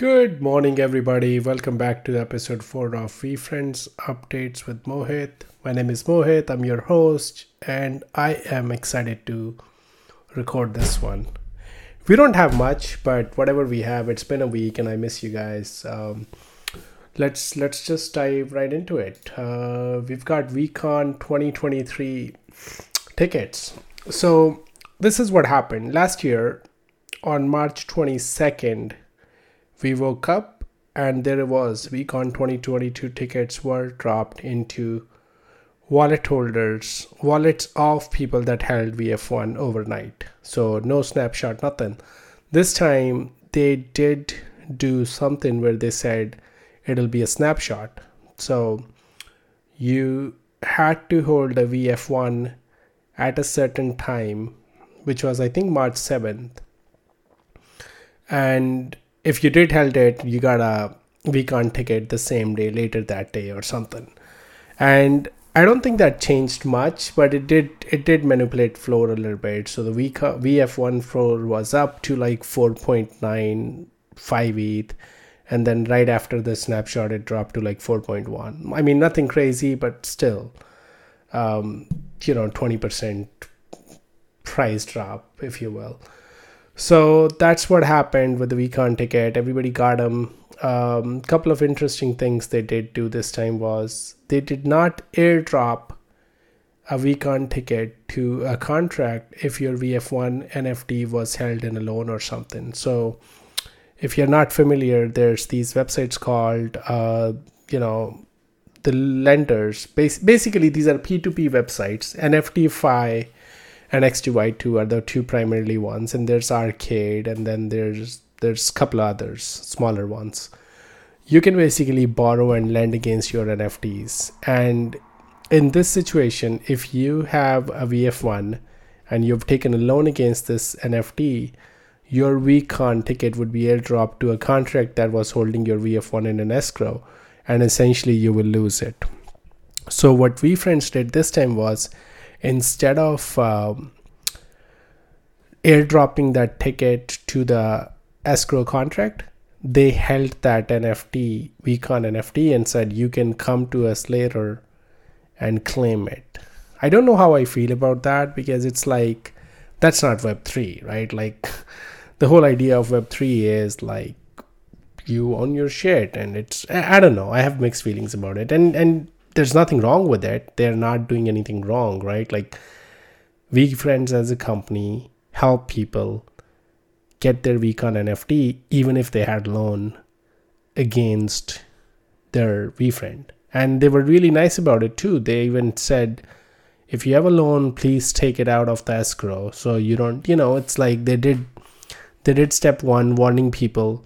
Good morning, everybody. Welcome back to episode 4 of VeeFriends Updates with Mohit. My name is Mohit, I'm your host, and I am excited to record this one. We don't have much, but whatever we have, it's been a week and I miss you guys. Um, let's let's just dive right into it. Uh, we've got VeeCon 2023 tickets. So, this is what happened. Last year, on March 22nd, we woke up and there it was VeeCon 2022 tickets were dropped into wallet holders, wallets of people that held VF1 overnight. So no snapshot, nothing. This time they did do something where they said it'll be a snapshot. So you had to hold a VF1 at a certain time, which was I think March 7th. And if you did held it, you got a VeeCon ticket the same day, later that day or something. And I don't think that changed much, but it did it did manipulate floor a little bit. So the VK, VF1 floor was up to like 4.95 ETH, and then right after the snapshot, it dropped to like 4.1. I mean, nothing crazy, but still, um, you know, 20% price drop, if you will. So that's what happened with the VeeCon ticket. Everybody got them. A um, couple of interesting things they did do this time was they did not airdrop a VeeCon ticket to a contract if your VF1 NFT was held in a loan or something. So if you're not familiar, there's these websites called, uh, you know, the lenders. Bas- basically, these are P2P websites. NFTFi and X2Y2 are the two primarily ones, and there's Arcade, and then there's there's couple others, smaller ones. You can basically borrow and lend against your NFTs. And in this situation, if you have a VF1 and you've taken a loan against this NFT, your VeeCon ticket would be airdropped to a contract that was holding your VF1 in an escrow, and essentially you will lose it. So what VeeFriends did this time was instead of um, airdropping that ticket to the escrow contract, they held that NFT, VeeCon NFT, and said, you can come to us later and claim it. I don't know how I feel about that because it's like, that's not Web3, right? Like, the whole idea of Web3 is like, you own your shit and it's i don't know i have mixed feelings about it and and there's nothing wrong with it. They're not doing anything wrong right? Like VeeFriends as a company help people get their VeeCon nft even if they had loan against their VeeFriend and they were really nice about it too. They even said if you have a loan please take it out of the escrow. So you don't you know it's like they did they did step one warning people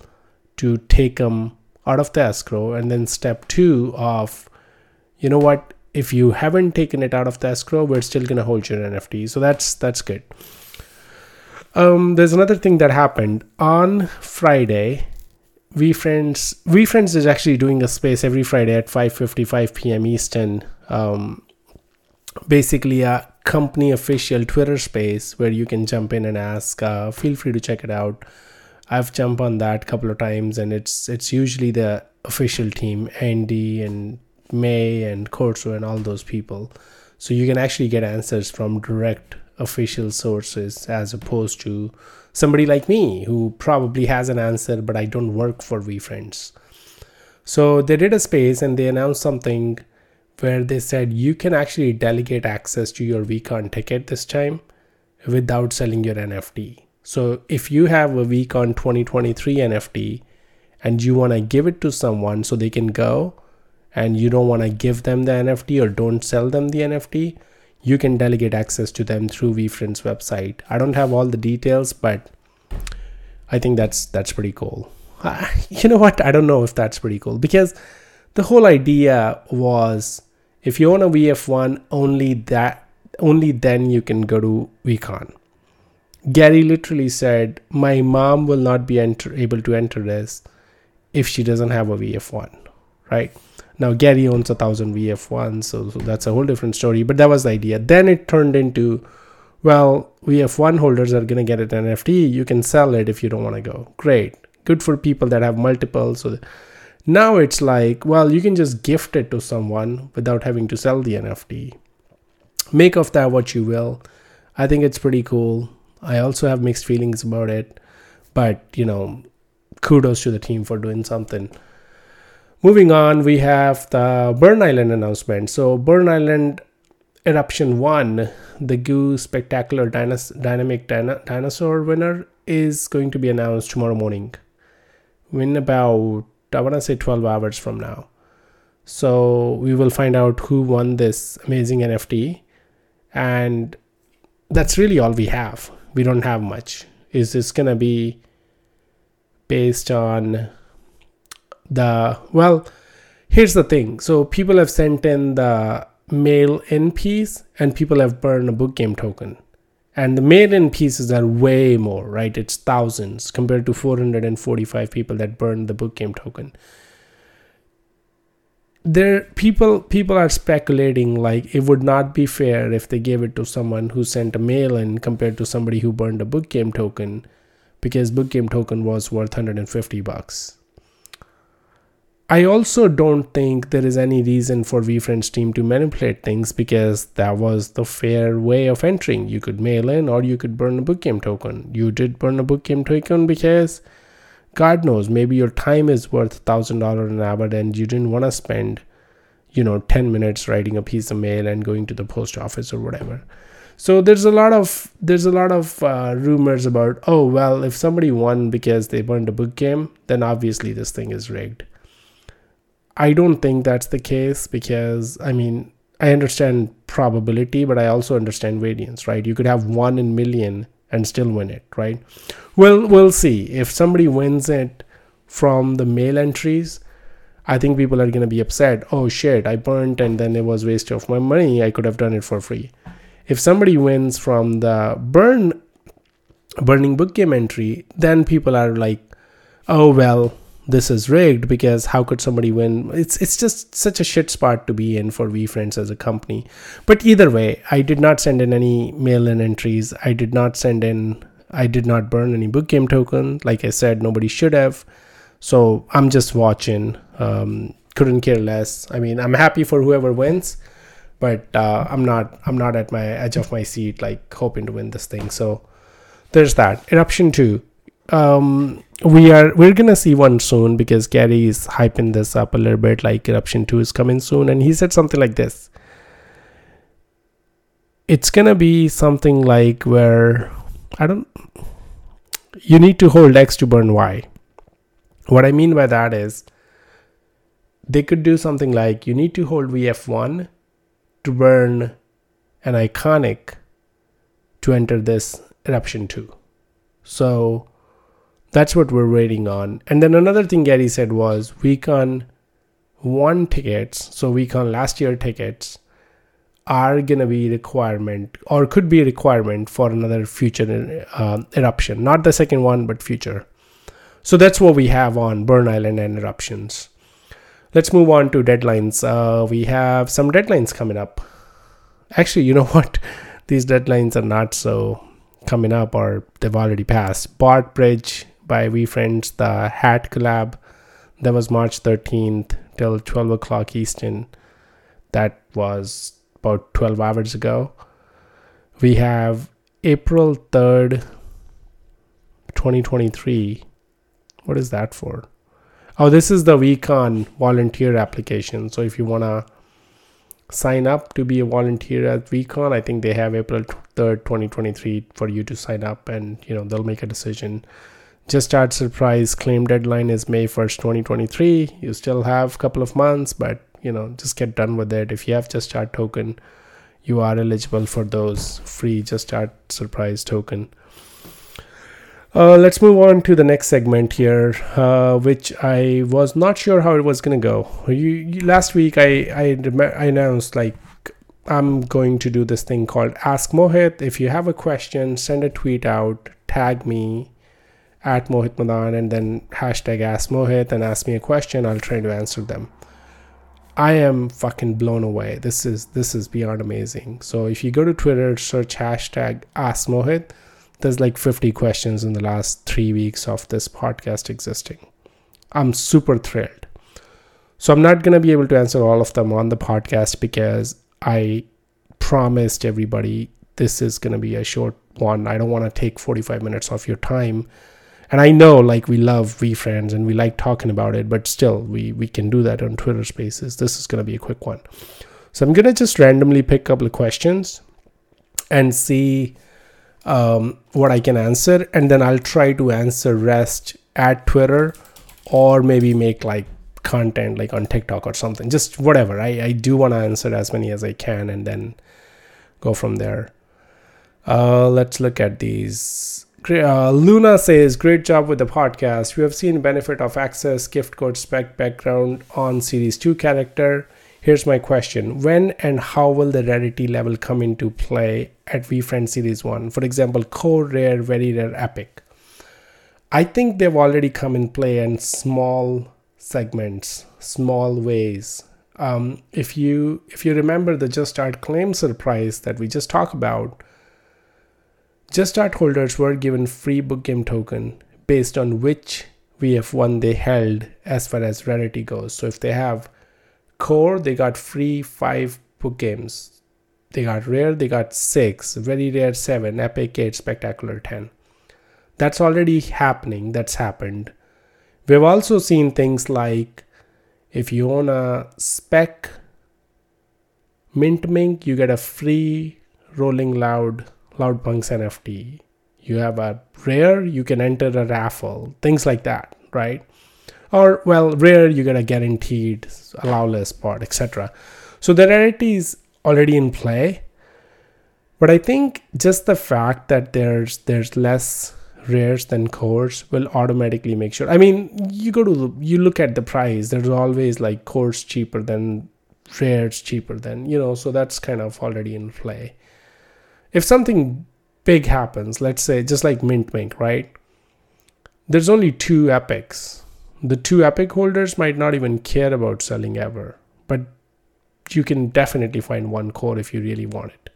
to take them out of the escrow and then step two of you know what? If you haven't taken it out of the escrow we're still going to hold your nft so that's that's good. Um, there's another thing that happened. On friday VeeFriends we friends is actually doing a space every friday at 5.55 p.m eastern um, basically a company official twitter space where you can jump in and ask uh, feel free to check it out. I've jumped on that a couple of times and it's it's usually the official team andy and May and Corso and all those people. So you can actually get answers from direct official sources as opposed to somebody like me who probably has an answer, but I don't work for VeeFriends. So they did a space and they announced something where they said you can actually delegate access to your VeeCon ticket this time without selling your NFT. So if you have a VeeCon 2023 NFT and you want to give it to someone so they can go, and you don't want to give them the NFT or don't sell them the NFT, you can delegate access to them through VeeFriends website. I don't have all the details, but I think that's that's pretty cool. Uh, you know what? I don't know if that's pretty cool because the whole idea was if you own a VF1, only that only then you can go to VeeCon. Gary literally said, "My mom will not be enter- able to enter this if she doesn't have a VF1." Right? Now Gary owns a thousand VF1, so, that's a whole different story. But that was the idea. Then it turned into, well, VF1 holders are gonna get an NFT. You can sell it if you don't want to go. Great, good for people that have multiple. So now it's like, well, you can just gift it to someone without having to sell the NFT. Make of that what you will. I think it's pretty cool. I also have mixed feelings about it, but you know, kudos to the team for doing something. Moving on, we have the Burn Island announcement. So, Burn Island Eruption 1, the Goo Spectacular Dinos- Dynamic Dinosaur winner, is going to be announced tomorrow morning. In about, I want to say 12 hours from now. So, we will find out who won this amazing NFT. And that's really all we have. We don't have much. Is this going to be based on the well here's the thing. So people have sent in the mail in piece and people have burned a book game token. And the mail in pieces are way more right? It's thousands compared to 445 people that burned the book game token. There people people are speculating like it would not be fair if they gave it to someone who sent a mail in compared to somebody who burned a book game token because book game token was worth 150 bucks I also don't think there is any reason for VeeFriends team to manipulate things because that was the fair way of entering. You could mail in or you could burn a book game token. You did burn a book game token because God knows maybe your time is worth thousand dollar an hour and you didn't want to spend, you know, ten minutes writing a piece of mail and going to the post office or whatever. So there's a lot of there's a lot of uh, rumors about oh well if somebody won because they burned a book game then obviously this thing is rigged I don't think that's the case because I mean I understand probability, but I also understand variance, right? You could have one in million and still win it, right? Well, we'll see. If somebody wins it from the mail entries, I think people are gonna be upset. Oh shit, I burnt and then it was waste of my money. I could have done it for free. If somebody wins from the burn burning book game entry, then people are like, oh well, this is rigged because how could somebody win? It's it's just such a shit spot to be in for VeeFriends as a company. But either way i did not send in any mail in entries. I did not send in i did not burn any book game token. Like i said nobody should have. So i'm just watching um, couldn't care less. I mean i'm happy for whoever wins but uh, i'm not i'm not at my edge of my seat like hoping to win this thing. So there's that. Eruption 2 um we are we're gonna see one soon because Gary is hyping this up a little bit like eruption 2 is coming soon. And he said something like this. It's gonna be something like where i don't you need to hold x to burn y. What i mean by that is they could do something like you need to hold vf1 to burn an iconic to enter this eruption 2 so that's what we're waiting on. And then another thing Gary said was VeeCon one tickets, so VeeCon last year tickets are gonna be requirement or could be a requirement for another future uh, eruption, not the second one, but future. So that's what we have on Burn Island and eruptions. Let's move on to deadlines. Uh, we have some deadlines coming up. Actually, you know what? These deadlines are not so coming up or they've already passed. Bart Bridge by VeeFriends, the Hat collab. That was March 13th till 12 o'clock Eastern. That was about 12 hours ago. We have April 3rd, 2023. What is that for? Oh, this is the VeeCon volunteer application. So if you want to sign up to be a volunteer at VeeCon, I think they have April 3rd, 2023 for you to sign up and, you know, they'll make a decision just start surprise claim deadline is may 1st 2023 you still have a couple of months but you know just get done with it if you have just start token you are eligible for those free just start surprise token uh, let's move on to the next segment here, uh, which I was not sure how it was gonna go. You, you, last week I, I I announced like I'm going to do this thing called Ask Mohit. If you have a question, send a tweet out, tag me, at Mohit Madan and then hashtag ask Mohit and ask me a question. I'll try to answer them. I am fucking blown away. This is this is beyond amazing. So if you go to Twitter, search hashtag ask Mohit, there's like 50 questions in the last three weeks of this podcast existing. I'm super thrilled. So I'm not to be able to answer all of them on the podcast because I promised everybody this is to be a short one. I don't want to take 45 minutes of your time. And I know like we love VeeFriends and we like talking about it, but still we we can do that on Twitter Spaces. This is going to be a quick one. So I'm going to just randomly pick a couple of questions and see um, what I can answer, and then I'll try to answer rest at Twitter, or maybe make like content like on TikTok or something. Just whatever. I I do want to answer as many as I can, and then go from there. Uh, let's look at these. Uh, Luna says, "Great job with the podcast. We have seen benefit of access, gift code, spec, background on Series Two character." Here's my question When and how will the rarity level come into play at VeeFriend Series 1? For example, core, rare, very rare, epic. I think they've already come in play in small segments, small ways. Um, if you if you remember the just start claim surprise that we just talked about, just start holders were given free book game token based on which VF1 they held as far as rarity goes. So if they have core they got free five book games. They got rare they got six. Very rare seven. Epic eight. Spectacular 10 that's already happening. That's happened. We've also seen things like if you own a spec mint mink you get a free rolling loud loud punks nft you have a rare you can enter a raffle things like that right? Or well rare you get a guaranteed allowlist part etc so the rarity is already in play but i think just the fact that there's there's less rares than cores will automatically make sure i mean you go to you look at the price there's always like cores cheaper than rares cheaper than you know so that's kind of already in play if something big happens let's say just like mint mink right? There's only two epics the two epic holders might not even care about selling ever but you can definitely find one core if you really want it.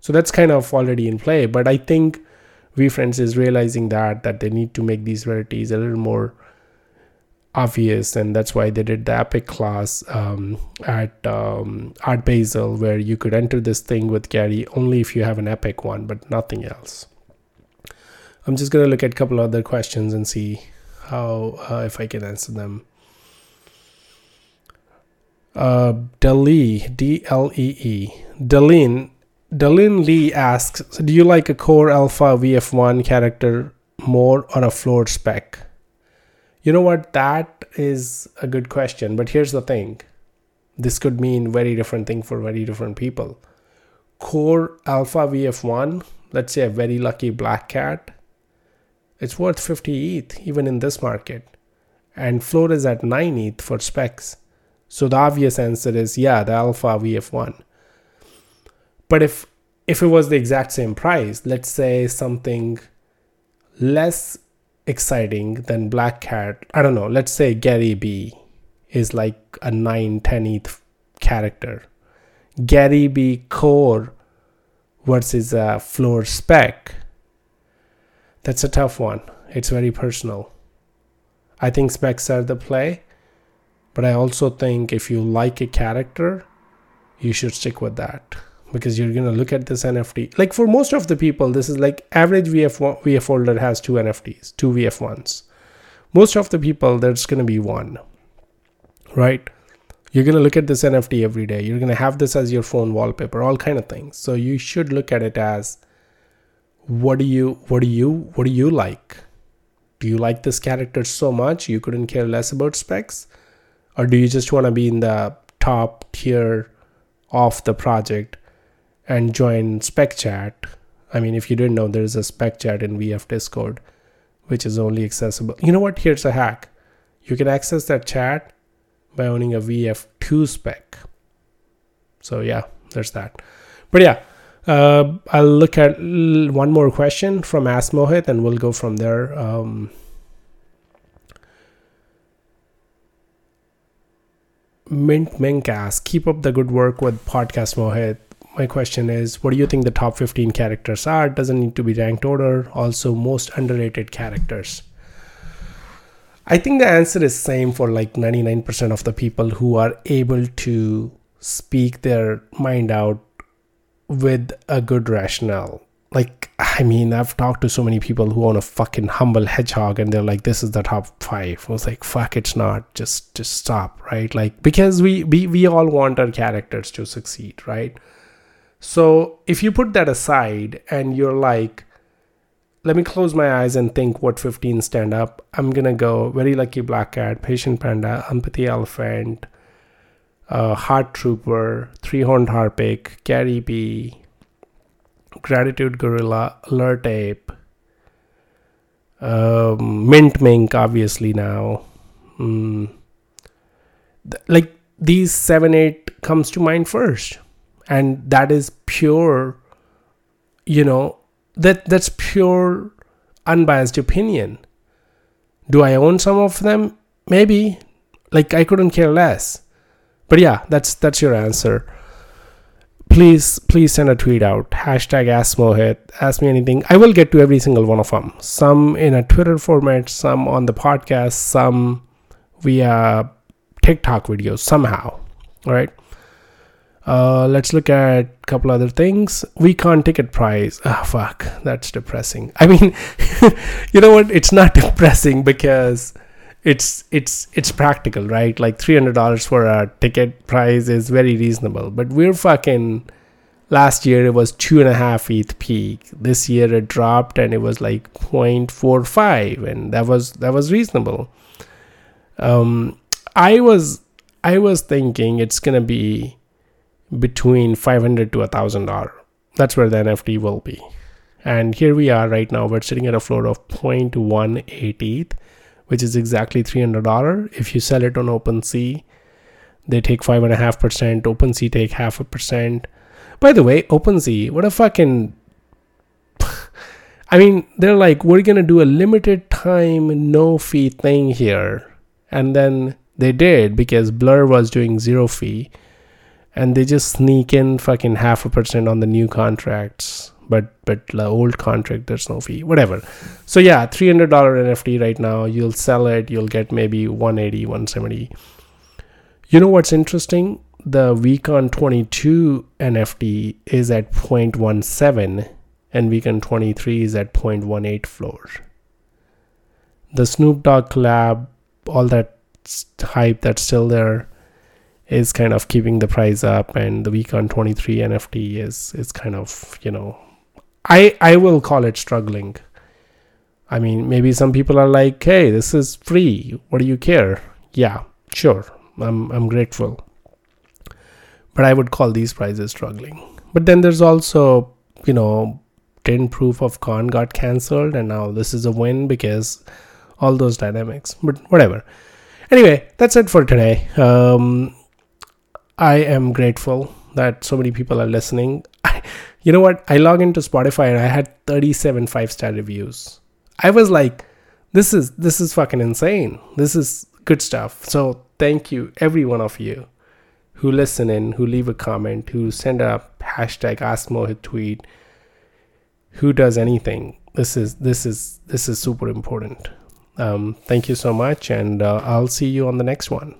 So that's kind of already in play but i think VeeFriends is realizing that that they need to make these rarities a little more obvious and that's why they did the epic class um, at um, art basel where you could enter this thing with gary only if you have an epic one but nothing else i'm just going to look at a couple other questions and see how uh, if I can answer them. Uh, Dalee, D L E E, Daleen, Daleen Lee asks, "Do you like a core alpha VF1 character more or a floor spec?" You know what? That is a good question, but here's the thing. This could mean very different thing for very different people. Core alpha VF1, let's say a very lucky black cat, it's worth 50 ETH even in this market. And floor is at 9 ETH for specs. So the obvious answer is yeah, the Alpha VF1. But if if it was the exact same price, let's say something less exciting than Black Cat, I don't know, let's say Gary B is like a 9 10 ETH character. Gary B core versus a floor spec that's a tough one. It's very personal. I think specs are the play, but I also think if you like a character, you should stick with that because you're going to look at this NFT. Like for most of the people, this is like average VF1, VF holder has two NFTs, two VF1s. Most of the people, there's going to be one, right? You're going to look at this NFT every day. You're going to have this as your phone wallpaper, all kind of things. So you should look at it as what do you what do you what do you like do you like this character so much you couldn't care less about specs or do you just want to be in the top tier of the project and join spec chat. I mean if you didn't know there's a spec chat in vf discord which is only accessible. You know what? Here's a hack. You can access that chat by owning a vf2 spec. So yeah there's that. But yeah uh, I'll look at one more question from Ask Mohit and we'll go from there. Um, Mint Mink asks, keep up the good work with podcast Mohit. My question is what do you think the top 15 characters are? It doesn't need to be ranked order. Also most underrated characters. I think the answer is same for like 99% of the people who are able to speak their mind out with a good rationale. Like i mean i've talked to so many people who own a fucking humble hedgehog and they're like this is the top five. I was like fuck it's not. Just just stop right? Like because we we, we all want our characters to succeed right so if you put that aside and you're like, let me close my eyes and think what 15 stand up, I'm gonna go Very Lucky Black Cat, Patient Panda, Empathy Elephant, uh, Heart Trooper, Three Horned Harpic, Gary B, Gratitude Gorilla, Alert Ape, um, Mint Mink, obviously now. Mm. Th- like these seven, eight comes to mind first and that is pure you know that that's pure unbiased opinion. Do i own some of them? Maybe. Like i couldn't care less. But yeah that's that's your answer. Please please send a tweet out. Hashtag ask mohit ask me anything. I will get to every single one of them some in a twitter format some on the podcast some via tiktok videos somehow. All right uh, let's look at a couple other things. VeeCon ticket price. Ah, fuck, that's depressing. I mean, you know what? It's not depressing because it's it's it's practical, right? Like three hundred dollars for a ticket price is very reasonable. But we're fucking. Last year it was two and a half ETH peak. This year it dropped and it was like 0.45, and that was that was reasonable. Um, I was I was thinking it's gonna be between 500 to a thousand dollar that's where the nft will be. And here we are right now. We're sitting at a floor of 0.188 which is exactly $300 if you sell it on OpenSea they take 5.5% OpenSea take half a percent. By the way OpenSea what a fucking I mean they're like we're gonna do a limited time no fee thing here. And then they did because Blur was doing zero fee and they just sneak in fucking half a percent on the new contracts. But but the old contract there's no fee. Whatever. So yeah $300 nft right now. You'll sell it. You'll get maybe 180 170 you know what's interesting? The VeeCon 22 nft is at 0.17 and VeeCon 23 is at 0.18 floor. The snoop dogg collab all that hype that's still there is kind of keeping the price up and the VeeCon 23 nft is is kind of you know i i will call it struggling. I mean maybe some people are like hey this is free. What do you care? Yeah sure. I'm i'm grateful. But i would call these prices struggling. But then there's also you know 10 proof of con got cancelled and now this is a win because all those dynamics. But whatever. Anyway that's it for today. Um I am grateful that so many people are listening. I, you know what? I log into Spotify and I had 37 five star reviews. I was like, this is this is fucking insane. This is good stuff. So thank you, every one of you who listen in, who leave a comment, who send a hashtag Ask Mohit tweet, who does anything. This is this is this is super important. Um, thank you so much, and uh, I'll see you on the next one.